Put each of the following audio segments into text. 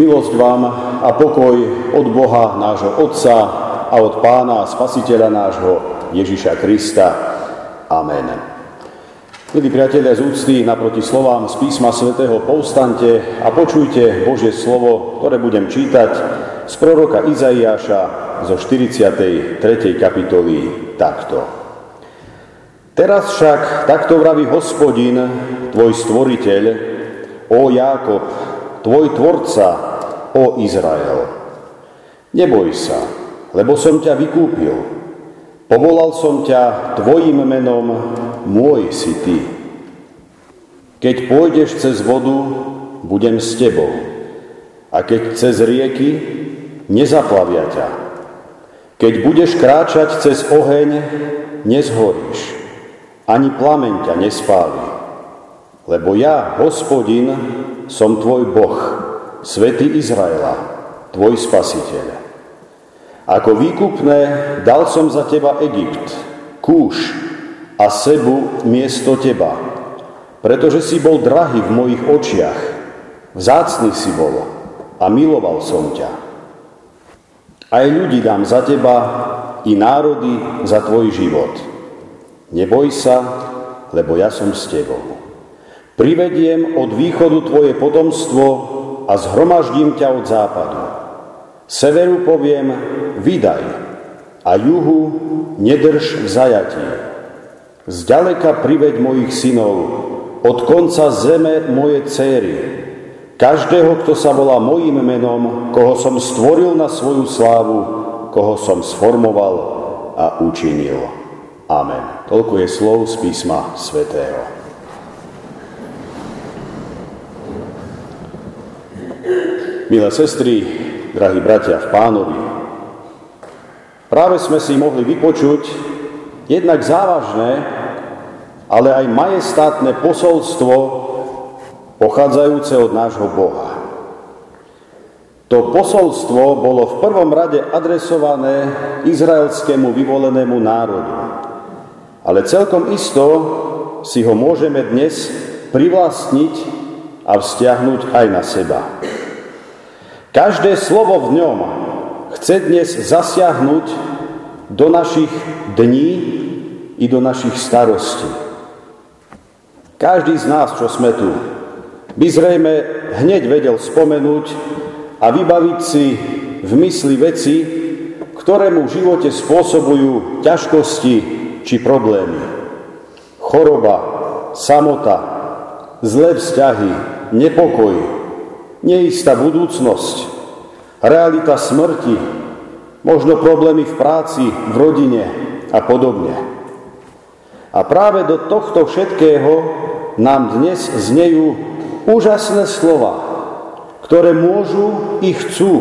Milosť vám a pokoj od Boha, nášho Otca a od Pána Spasiteľa nášho Ježiša Krista. Amen. Milí priatelia z úcty, naproti slovám z písma svätého povstante a počujte Božie slovo, ktoré budem čítať z proroka Izaiáša zo 43. kapitoly takto. Teraz však takto vraví hospodin, tvoj stvoriteľ, o Jákob, tvoj tvorca, o Izrael. Neboj sa, lebo som ťa vykúpil. Povolal som ťa tvojim menom, môj si ty. Keď pôjdeš cez vodu, budem s tebou. A keď cez rieky, nezaplavia ťa. Keď budeš kráčať cez oheň, nezhoríš. Ani plameň ťa nespáli. Lebo ja, hospodin, som tvoj Boh, Svetý Izraela, tvoj spasiteľ. Ako výkupné dal som za teba Egypt, Kúš a Sebu miesto teba, pretože si bol drahý v mojich očiach, vzácný si bol a miloval som ťa. Aj ľudí dám za teba i národy za tvoj život. Neboj sa, lebo ja som s tebou. Privediem od východu tvoje potomstvo a zhromaždím ťa od západu. Severu poviem, vydaj, a juhu nedrž v zajatí. Zďaleka priveď mojich synov, od konca zeme moje céry, každého, kto sa volá mojim menom, koho som stvoril na svoju slávu, koho som sformoval a učinil. Amen. Toľko je slov z písma svätého. Milé sestry, drahí bratia v pánovi, práve sme si mohli vypočuť jednak závažné, ale aj majestátne posolstvo pochádzajúce od nášho Boha. To posolstvo bolo v prvom rade adresované izraelskému vyvolenému národu. Ale celkom isto si ho môžeme dnes privlastniť a vzťahnuť aj na seba. Každé slovo v ňom chce dnes zasiahnuť do našich dní i do našich starostí. Každý z nás, čo sme tu, by zrejme hneď vedel spomenúť a vybaviť si v mysli veci, ktoré mu v živote spôsobujú ťažkosti či problémy. Choroba, samota, zlé vzťahy, nepokoj, neistá budúcnosť, realita smrti, možno problémy v práci, v rodine a podobne. A práve do tohto všetkého nám dnes znejú úžasné slova, ktoré môžu i chcú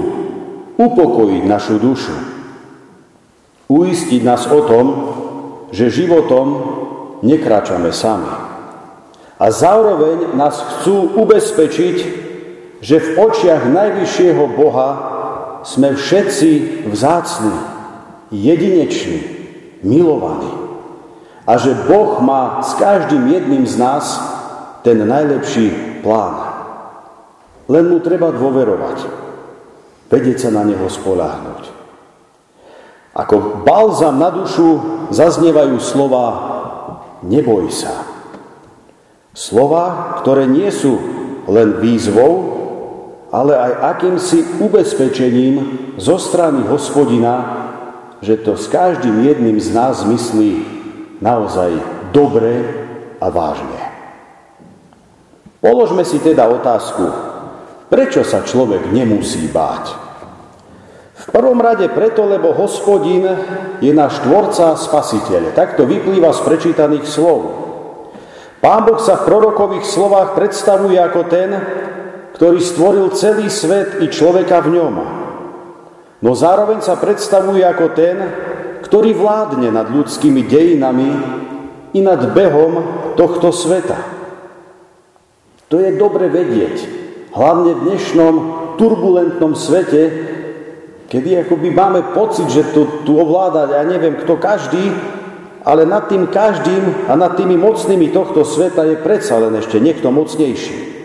upokojiť našu dušu. Uistiť nás o tom, že životom nekráčame sami. A zároveň nás chcú ubezpečiť, že v očiach najvyššieho Boha sme všetci vzácni, jedineční, milovaní. A že Boh má s každým jedným z nás ten najlepší plán. Len mu treba dôverovať, vedieť sa na neho spoláhnuť. Ako balzam na dušu zaznievajú slova neboj sa. Slova, ktoré nie sú len výzvou, ale aj akýmsi ubezpečením zo strany hospodina, že to s každým jedným z nás myslí naozaj dobre a vážne. Položme si teda otázku, prečo sa človek nemusí báť? V prvom rade preto, lebo hospodin je náš tvorca a spasiteľ. Tak to vyplýva z prečítaných slov. Pán Boh sa v prorokových slovách predstavuje ako ten, ktorý stvoril celý svet i človeka v ňom. No zároveň sa predstavuje ako ten, ktorý vládne nad ľudskými dejinami i nad behom tohto sveta. To je dobre vedieť, hlavne v dnešnom turbulentnom svete, kedy akoby máme pocit, že tu, tu ovláda, ja neviem kto každý, ale nad tým každým a nad tými mocnými tohto sveta je predsa len ešte niekto mocnejší.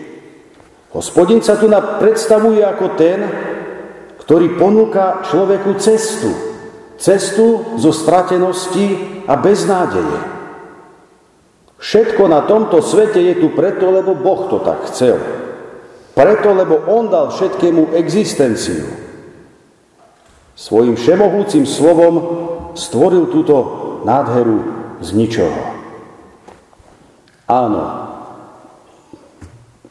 Hospodin sa tu predstavuje ako ten, ktorý ponúka človeku cestu. Cestu zo stratenosti a beznádeje. Všetko na tomto svete je tu preto, lebo Boh to tak chcel. Preto, lebo On dal všetkému existenciu. Svojim všemohúcim slovom stvoril túto nádheru z ničoho. Áno,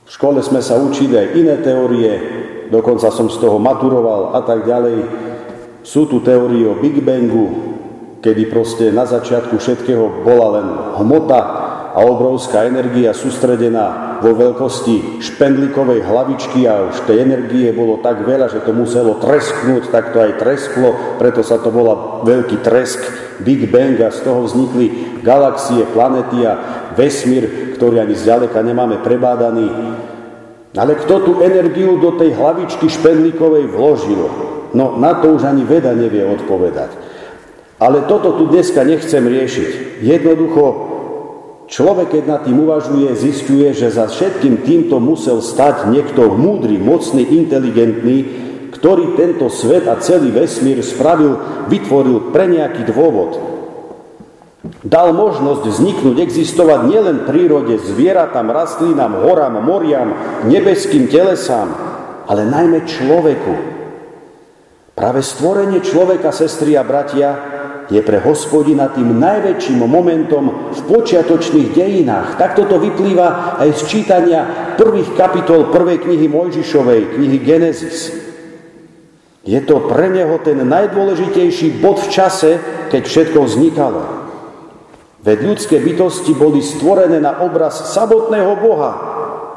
v škole sme sa učili aj iné teórie, dokonca som z toho maturoval a tak ďalej. Sú tu teórie o Big Bangu, kedy proste na začiatku všetkého bola len hmota a obrovská energia sústredená vo veľkosti špendlikovej hlavičky a už tej energie bolo tak veľa, že to muselo tresknúť, tak to aj tresklo, preto sa to volá veľký tresk, Big Bang a z toho vznikli galaxie, planety a vesmír, ktorý ani zďaleka nemáme prebádaný. Ale kto tú energiu do tej hlavičky špendlikovej vložil? No na to už ani veda nevie odpovedať. Ale toto tu dneska nechcem riešiť. Jednoducho Človek, keď nad tým uvažuje, zistuje, že za všetkým týmto musel stať niekto múdry, mocný, inteligentný, ktorý tento svet a celý vesmír spravil, vytvoril pre nejaký dôvod. Dal možnosť vzniknúť, existovať nielen prírode, zvieratám, rastlinám, horám, moriam, nebeským telesám, ale najmä človeku. Práve stvorenie človeka, sestri a bratia, je pre hospodina tým najväčším momentom v počiatočných dejinách. Takto to vyplýva aj z čítania prvých kapitol prvej knihy Mojžišovej, knihy Genesis. Je to pre neho ten najdôležitejší bod v čase, keď všetko vznikalo. Veď ľudské bytosti boli stvorené na obraz samotného Boha.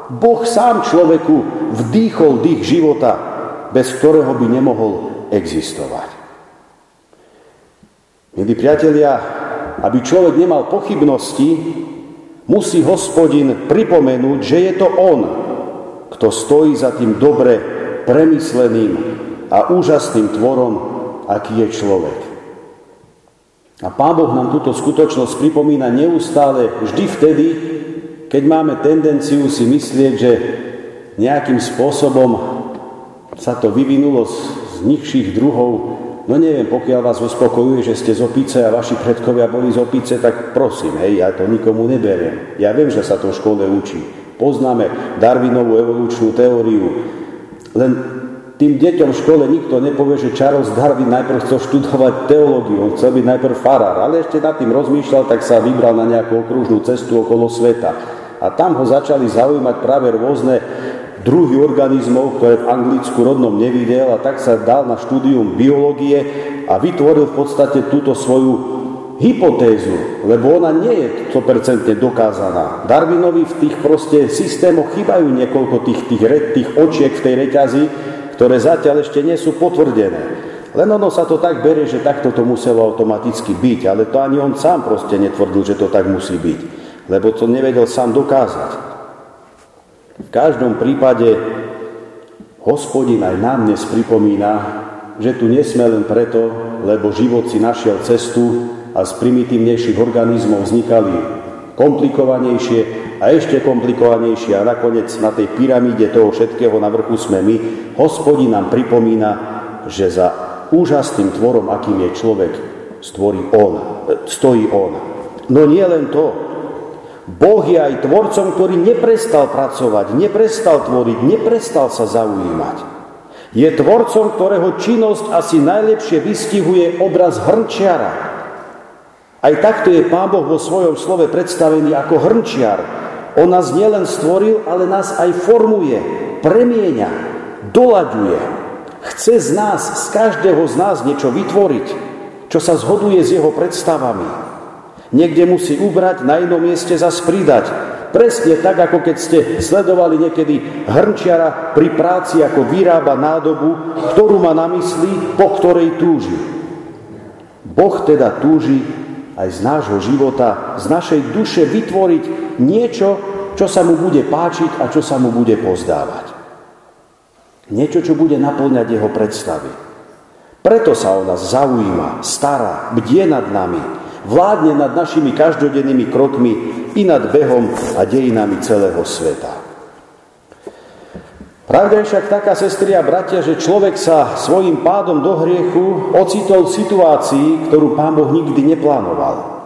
Boh sám človeku vdýchol dých života, bez ktorého by nemohol existovať. Milí priatelia, aby človek nemal pochybnosti, musí hospodin pripomenúť, že je to on, kto stojí za tým dobre premysleným a úžasným tvorom, aký je človek. A Pán Boh nám túto skutočnosť pripomína neustále, vždy vtedy, keď máme tendenciu si myslieť, že nejakým spôsobom sa to vyvinulo z, z nižších druhov No neviem, pokiaľ vás uspokojuje, že ste z opice a vaši predkovia boli z opice, tak prosím, hej, ja to nikomu neberiem. Ja viem, že sa to v škole učí. Poznáme Darwinovú evolučnú teóriu. Len tým deťom v škole nikto nepovie, že Charles Darwin najprv chcel študovať teológiu, on chcel byť najprv farár, ale ešte nad tým rozmýšľal, tak sa vybral na nejakú okružnú cestu okolo sveta. A tam ho začali zaujímať práve rôzne druhy organizmov, ktoré v Anglicku rodnom nevidel a tak sa dal na štúdium biológie a vytvoril v podstate túto svoju hypotézu, lebo ona nie je 100% dokázaná. Darwinovi v tých proste systémoch chýbajú niekoľko tých, tých, tých očiek v tej reťazi, ktoré zatiaľ ešte nie sú potvrdené. Len ono sa to tak berie, že takto to muselo automaticky byť, ale to ani on sám proste netvrdil, že to tak musí byť, lebo to nevedel sám dokázať. V každom prípade hospodin aj nám dnes pripomína, že tu nesme len preto, lebo život si našiel cestu a z primitívnejších organizmov vznikali komplikovanejšie a ešte komplikovanejšie a nakoniec na tej pyramíde toho všetkého na vrchu sme my. Hospodin nám pripomína, že za úžasným tvorom, akým je človek, stvorí on, stojí on. No nie len to, Boh je aj tvorcom, ktorý neprestal pracovať, neprestal tvoriť, neprestal sa zaujímať. Je tvorcom, ktorého činnosť asi najlepšie vystihuje obraz hrnčiara. Aj takto je Pán Boh vo svojom slove predstavený ako hrnčiar. On nás nielen stvoril, ale nás aj formuje, premieňa, dolaďuje. Chce z nás, z každého z nás niečo vytvoriť, čo sa zhoduje s jeho predstavami. Niekde musí ubrať, na inom mieste zas pridať. Presne tak, ako keď ste sledovali niekedy hrnčiara pri práci, ako vyrába nádobu, ktorú má na mysli, po ktorej túži. Boh teda túži aj z nášho života, z našej duše vytvoriť niečo, čo sa mu bude páčiť a čo sa mu bude pozdávať. Niečo, čo bude naplňať jeho predstavy. Preto sa o nás zaujíma, stará, bdie nad nami, vládne nad našimi každodennými krokmi i nad behom a dejinami celého sveta. Pravda je však taká, sestri a bratia, že človek sa svojim pádom do hriechu ocitol v situácii, ktorú Pán Boh nikdy neplánoval.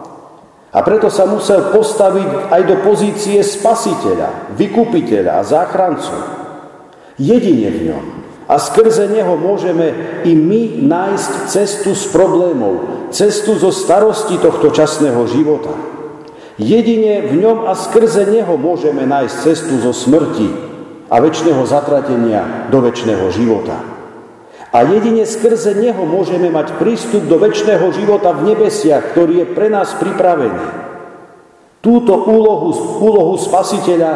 A preto sa musel postaviť aj do pozície spasiteľa, vykupiteľa a záchrancu. Jedine v ňom. A skrze neho môžeme i my nájsť cestu s problémov, cestu zo starosti tohto časného života. Jedine v ňom a skrze neho môžeme nájsť cestu zo smrti, a väčšného zatratenia do väčšného života. A jedine skrze Neho môžeme mať prístup do väčšného života v nebesiach, ktorý je pre nás pripravený. Túto úlohu, úlohu spasiteľa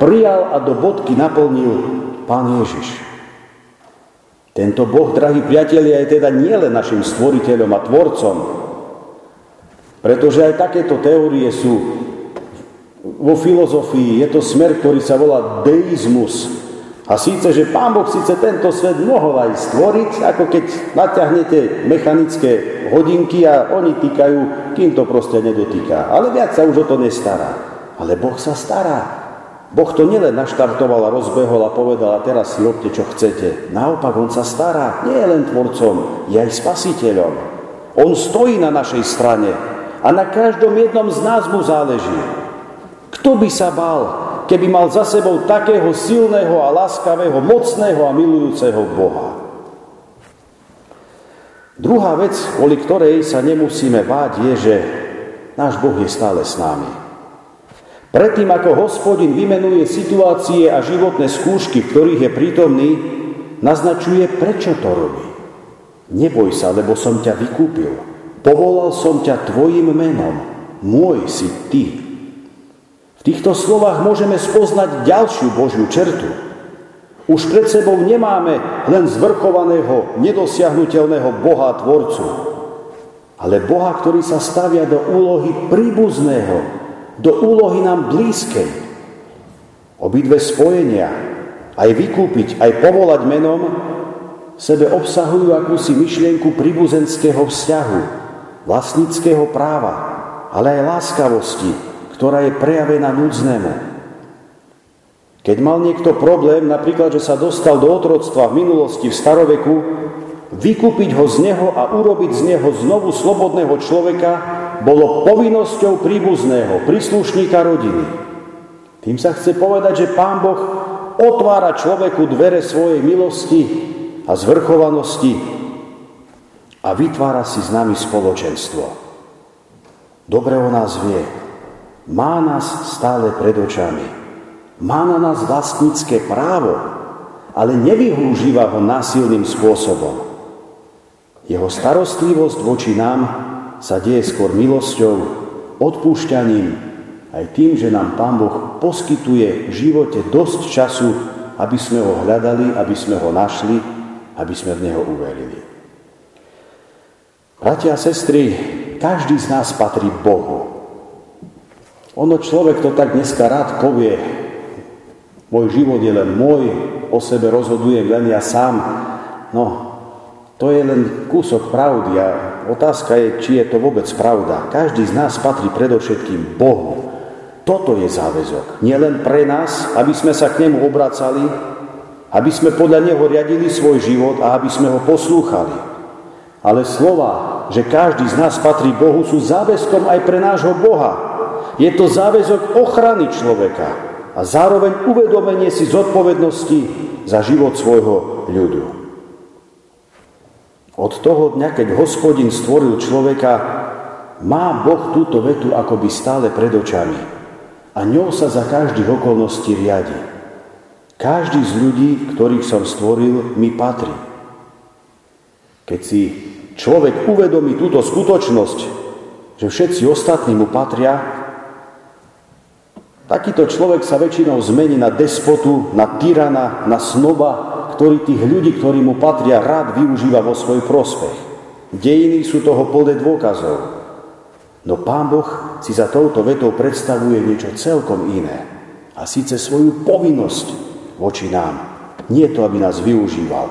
prijal a do bodky naplnil Pán Ježiš. Tento Boh, drahí priatelia, je teda nielen našim stvoriteľom a tvorcom, pretože aj takéto teórie sú vo filozofii je to smer, ktorý sa volá deizmus. A síce, že Pán Boh síce tento svet mohol aj stvoriť, ako keď naťahnete mechanické hodinky a oni týkajú, kým to proste nedotýka. Ale viac sa už o to nestará. Ale Boh sa stará. Boh to nielen naštartoval a rozbehol a povedal, a teraz si robte, čo chcete. Naopak, On sa stará. Nie je len tvorcom, je aj spasiteľom. On stojí na našej strane a na každom jednom z nás mu záleží. Kto by sa bál, keby mal za sebou takého silného a láskavého, mocného a milujúceho Boha? Druhá vec, kvôli ktorej sa nemusíme báť, je, že náš Boh je stále s nami. Predtým, ako hospodin vymenuje situácie a životné skúšky, v ktorých je prítomný, naznačuje, prečo to robí. Neboj sa, lebo som ťa vykúpil. Povolal som ťa tvojim menom. Môj si ty týchto slovách môžeme spoznať ďalšiu Božiu čertu. Už pred sebou nemáme len zvrchovaného, nedosiahnutelného Boha Tvorcu, ale Boha, ktorý sa stavia do úlohy príbuzného, do úlohy nám blízkej. Obidve spojenia, aj vykúpiť, aj povolať menom, sebe obsahujú akúsi myšlienku príbuzenského vzťahu, vlastnického práva, ale aj láskavosti, ktorá je prejavená núdznému. Keď mal niekto problém, napríklad, že sa dostal do otroctva v minulosti, v staroveku, vykúpiť ho z neho a urobiť z neho znovu slobodného človeka bolo povinnosťou príbuzného, príslušníka rodiny. Tým sa chce povedať, že Pán Boh otvára človeku dvere svojej milosti a zvrchovanosti a vytvára si s nami spoločenstvo. Dobre o nás vie, má nás stále pred očami. Má na nás vlastnícke právo, ale nevyhúživa ho násilným spôsobom. Jeho starostlivosť voči nám sa deje skôr milosťou, odpúšťaním, aj tým, že nám Pán Boh poskytuje v živote dosť času, aby sme ho hľadali, aby sme ho našli, aby sme v Neho uverili. Bratia a sestry, každý z nás patrí Bohu. Ono človek to tak dneska rád povie. Môj život je len môj, o sebe rozhodujem len ja sám. No, to je len kúsok pravdy a otázka je, či je to vôbec pravda. Každý z nás patrí predovšetkým Bohu. Toto je záväzok. Nie len pre nás, aby sme sa k nemu obracali, aby sme podľa neho riadili svoj život a aby sme ho poslúchali. Ale slova, že každý z nás patrí Bohu, sú záväzkom aj pre nášho Boha, je to záväzok ochrany človeka a zároveň uvedomenie si zodpovednosti za život svojho ľudu. Od toho dňa, keď hospodin stvoril človeka, má Boh túto vetu akoby stále pred očami a ňou sa za každých okolností riadi. Každý z ľudí, ktorých som stvoril, mi patrí. Keď si človek uvedomí túto skutočnosť, že všetci ostatní mu patria, Takýto človek sa väčšinou zmení na despotu, na tyrana, na snoba, ktorý tých ľudí, ktorí mu patria, rád využíva vo svoj prospech. Dejiny sú toho plné dôkazov. No Pán Boh si za touto vetou predstavuje niečo celkom iné. A síce svoju povinnosť voči nám. Nie to, aby nás využíval.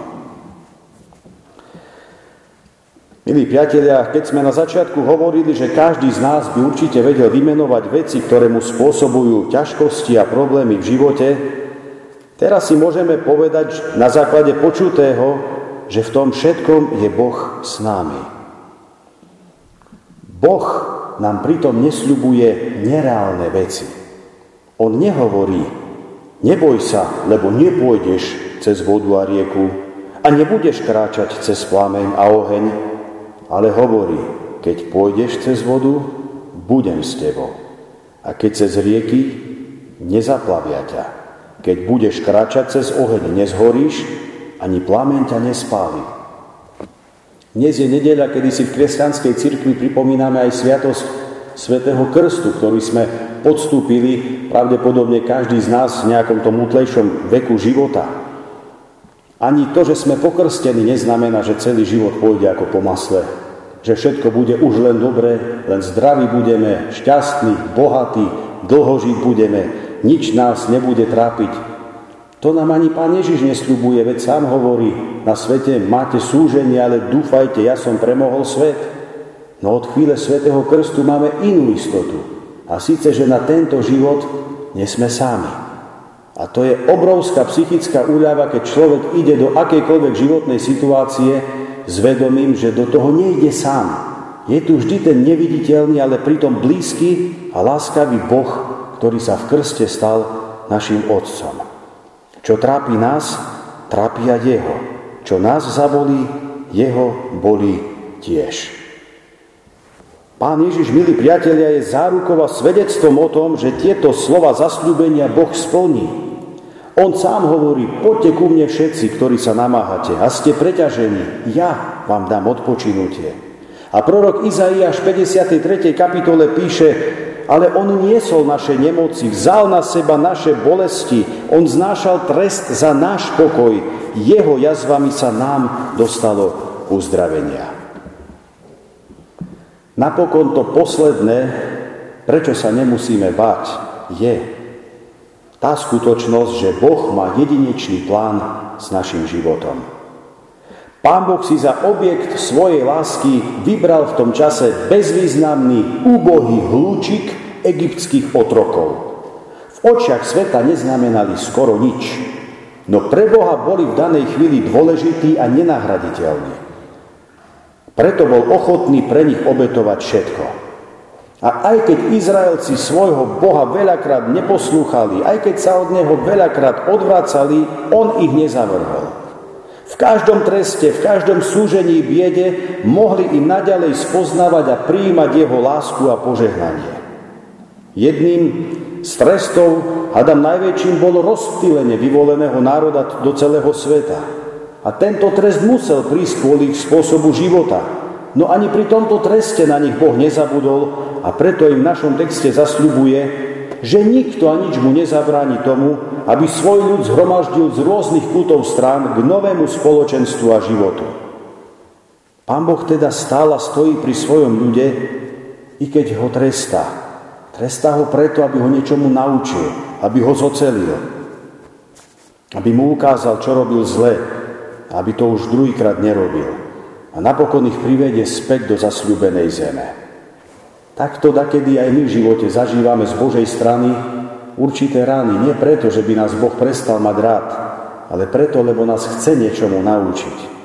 Milí priatelia, keď sme na začiatku hovorili, že každý z nás by určite vedel vymenovať veci, ktoré mu spôsobujú ťažkosti a problémy v živote, Teraz si môžeme povedať na základe počutého, že v tom všetkom je Boh s nami. Boh nám pritom nesľubuje nereálne veci. On nehovorí, neboj sa, lebo nepôjdeš cez vodu a rieku a nebudeš kráčať cez plameň a oheň, ale hovorí, keď pôjdeš cez vodu, budem s tebou. A keď cez rieky, nezaplavia ťa. Keď budeš kráčať cez oheň, nezhoríš, ani plameň ťa nespáli. Dnes je nedeľa, kedy si v kresťanskej cirkvi pripomíname aj sviatosť Svetého Krstu, ktorý sme podstúpili pravdepodobne každý z nás v nejakom tom útlejšom veku života. Ani to, že sme pokrstení, neznamená, že celý život pôjde ako po masle. Že všetko bude už len dobré, len zdraví budeme, šťastní, bohatí, dlho žiť budeme, nič nás nebude trápiť. To nám ani Pán Ježiš nesľubuje, veď sám hovorí, na svete máte súženie, ale dúfajte, ja som premohol svet. No od chvíle svätého krstu máme inú istotu. A síce, že na tento život nesme sami. A to je obrovská psychická úľava, keď človek ide do akejkoľvek životnej situácie s vedomím, že do toho nejde sám. Je tu vždy ten neviditeľný, ale pritom blízky a láskavý Boh, ktorý sa v krste stal našim Otcom. Čo trápi nás, trápi aj Jeho. Čo nás zabolí, Jeho bolí tiež. Pán Ježiš, milí priatelia, je zárukou a svedectvom o tom, že tieto slova zasľúbenia Boh splní. On sám hovorí, poďte ku mne všetci, ktorí sa namáhate a ste preťažení, ja vám dám odpočinutie. A prorok Izaiáš v 53. kapitole píše, ale on niesol naše nemoci, vzal na seba naše bolesti, on znášal trest za náš pokoj, jeho jazvami sa nám dostalo uzdravenia. Napokon to posledné, prečo sa nemusíme báť, je, tá skutočnosť, že Boh má jedinečný plán s našim životom. Pán Boh si za objekt svojej lásky vybral v tom čase bezvýznamný, úbohý hlúčik egyptských otrokov. V očiach sveta neznamenali skoro nič, no pre Boha boli v danej chvíli dôležití a nenahraditeľní. Preto bol ochotný pre nich obetovať všetko. A aj keď Izraelci svojho Boha veľakrát neposlúchali, aj keď sa od Neho veľakrát odvracali, On ich nezavrhol. V každom treste, v každom súžení biede mohli im naďalej spoznávať a prijímať Jeho lásku a požehnanie. Jedným z trestov, hadam najväčším, bolo rozptýlenie vyvoleného národa do celého sveta. A tento trest musel prísť kvôli ich spôsobu života. No ani pri tomto treste na nich Boh nezabudol a preto im v našom texte zasľubuje, že nikto a nič mu nezabráni tomu, aby svoj ľud zhromaždil z rôznych kútov strán k novému spoločenstvu a životu. Pán Boh teda stále stojí pri svojom ľude, i keď ho trestá. Trestá ho preto, aby ho niečomu naučil, aby ho zocelil, aby mu ukázal, čo robil zle, aby to už druhýkrát nerobil. A napokon ich privedie späť do zasľúbenej zeme. Takto dakedy aj my v živote zažívame z Božej strany určité rány. Nie preto, že by nás Boh prestal mať rád, ale preto, lebo nás chce niečomu naučiť.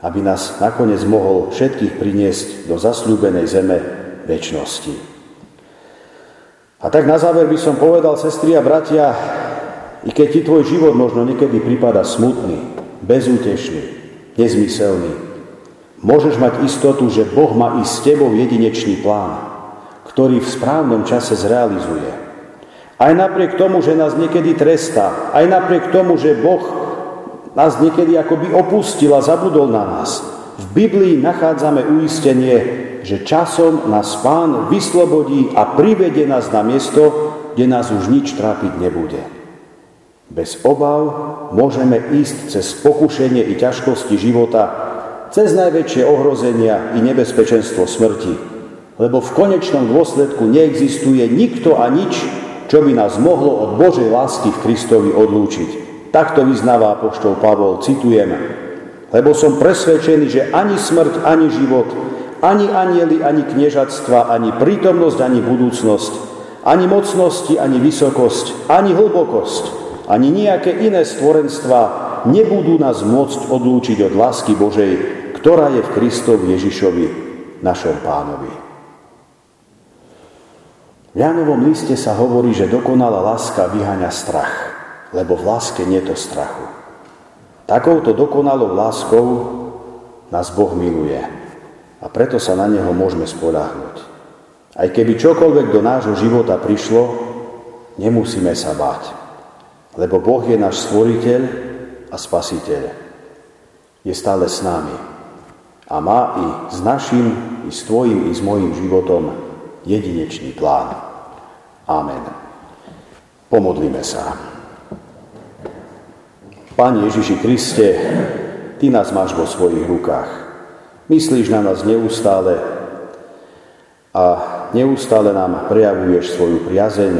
Aby nás nakoniec mohol všetkých priniesť do zasľúbenej zeme väčšnosti. A tak na záver by som povedal, sestri a bratia, i keď ti tvoj život možno niekedy prípada smutný, bezútešný, nezmyselný, Môžeš mať istotu, že Boh má i s tebou jedinečný plán, ktorý v správnom čase zrealizuje. Aj napriek tomu, že nás niekedy trestá, aj napriek tomu, že Boh nás niekedy akoby opustil a zabudol na nás, v Biblii nachádzame uistenie, že časom nás Pán vyslobodí a privede nás na miesto, kde nás už nič trápiť nebude. Bez obav môžeme ísť cez pokušenie i ťažkosti života cez najväčšie ohrozenia i nebezpečenstvo smrti. Lebo v konečnom dôsledku neexistuje nikto a nič, čo by nás mohlo od Božej lásky v Kristovi odlúčiť. Takto vyznáva apoštol Pavol, citujem. Lebo som presvedčený, že ani smrť, ani život, ani anieli, ani kniežatstva, ani prítomnosť, ani budúcnosť, ani mocnosti, ani vysokosť, ani hlbokosť, ani nejaké iné stvorenstva nebudú nás môcť odlúčiť od lásky Božej, ktorá je v Kristovi Ježišovi, našom pánovi. V Jánovom liste sa hovorí, že dokonalá láska vyháňa strach, lebo v láske nie to strachu. Takouto dokonalou láskou nás Boh miluje a preto sa na Neho môžeme spoľahnúť. Aj keby čokoľvek do nášho života prišlo, nemusíme sa báť, lebo Boh je náš stvoriteľ a spasiteľ. Je stále s nami a má i s našim, i s tvojim, i s mojim životom jedinečný plán. Amen. Pomodlíme sa. Pane Ježiši Kriste, Ty nás máš vo svojich rukách. Myslíš na nás neustále a neustále nám prejavuješ svoju priazeň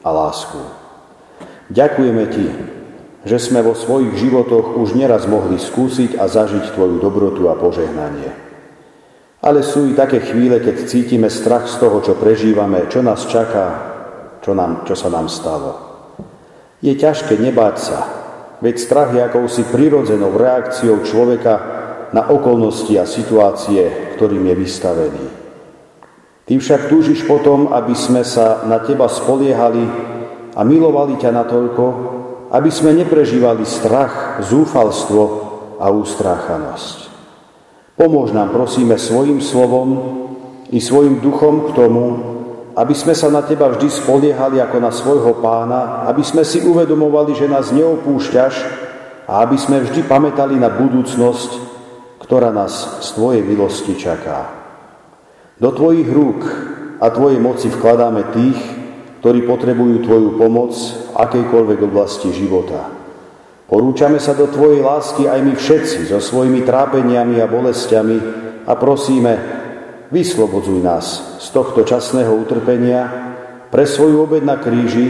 a lásku. Ďakujeme Ti, že sme vo svojich životoch už neraz mohli skúsiť a zažiť Tvoju dobrotu a požehnanie. Ale sú i také chvíle, keď cítime strach z toho, čo prežívame, čo nás čaká, čo, nám, čo sa nám stalo. Je ťažké nebáť sa, Veď strach je akousi prirodzenou reakciou človeka na okolnosti a situácie, ktorým je vystavený. Ty však túžiš potom, aby sme sa na teba spoliehali a milovali ťa natoľko, aby sme neprežívali strach, zúfalstvo a ústráchanosť. Pomôž nám, prosíme, svojim slovom i svojim duchom k tomu, aby sme sa na Teba vždy spoliehali ako na svojho pána, aby sme si uvedomovali, že nás neopúšťaš a aby sme vždy pamätali na budúcnosť, ktorá nás z Tvojej milosti čaká. Do Tvojich rúk a Tvojej moci vkladáme tých, ktorí potrebujú Tvoju pomoc akejkoľvek oblasti života. Porúčame sa do Tvojej lásky aj my všetci so svojimi trápeniami a bolestiami a prosíme, Vyslobodzuj nás z tohto časného utrpenia pre svoju obed na kríži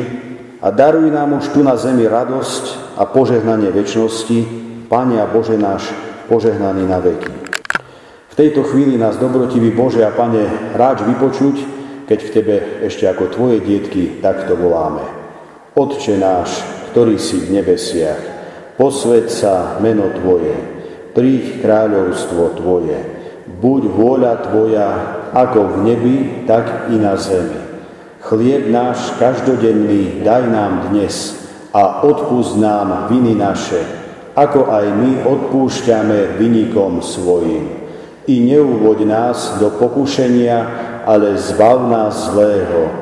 a daruj nám už tu na zemi radosť a požehnanie väčšnosti, Pane a Bože náš, požehnaný na veky. V tejto chvíli nás, dobrotivý Bože a Pane, ráč vypočuť, keď v Tebe ešte ako Tvoje dietky takto voláme. Otče náš, ktorý si v nebesiach, posved sa meno Tvoje, príď kráľovstvo Tvoje, buď vôľa Tvoja ako v nebi, tak i na zemi. Chlieb náš každodenný daj nám dnes a odpúsť nám viny naše, ako aj my odpúšťame vynikom svojim. I neuvoď nás do pokušenia, ale zbav nás zlého,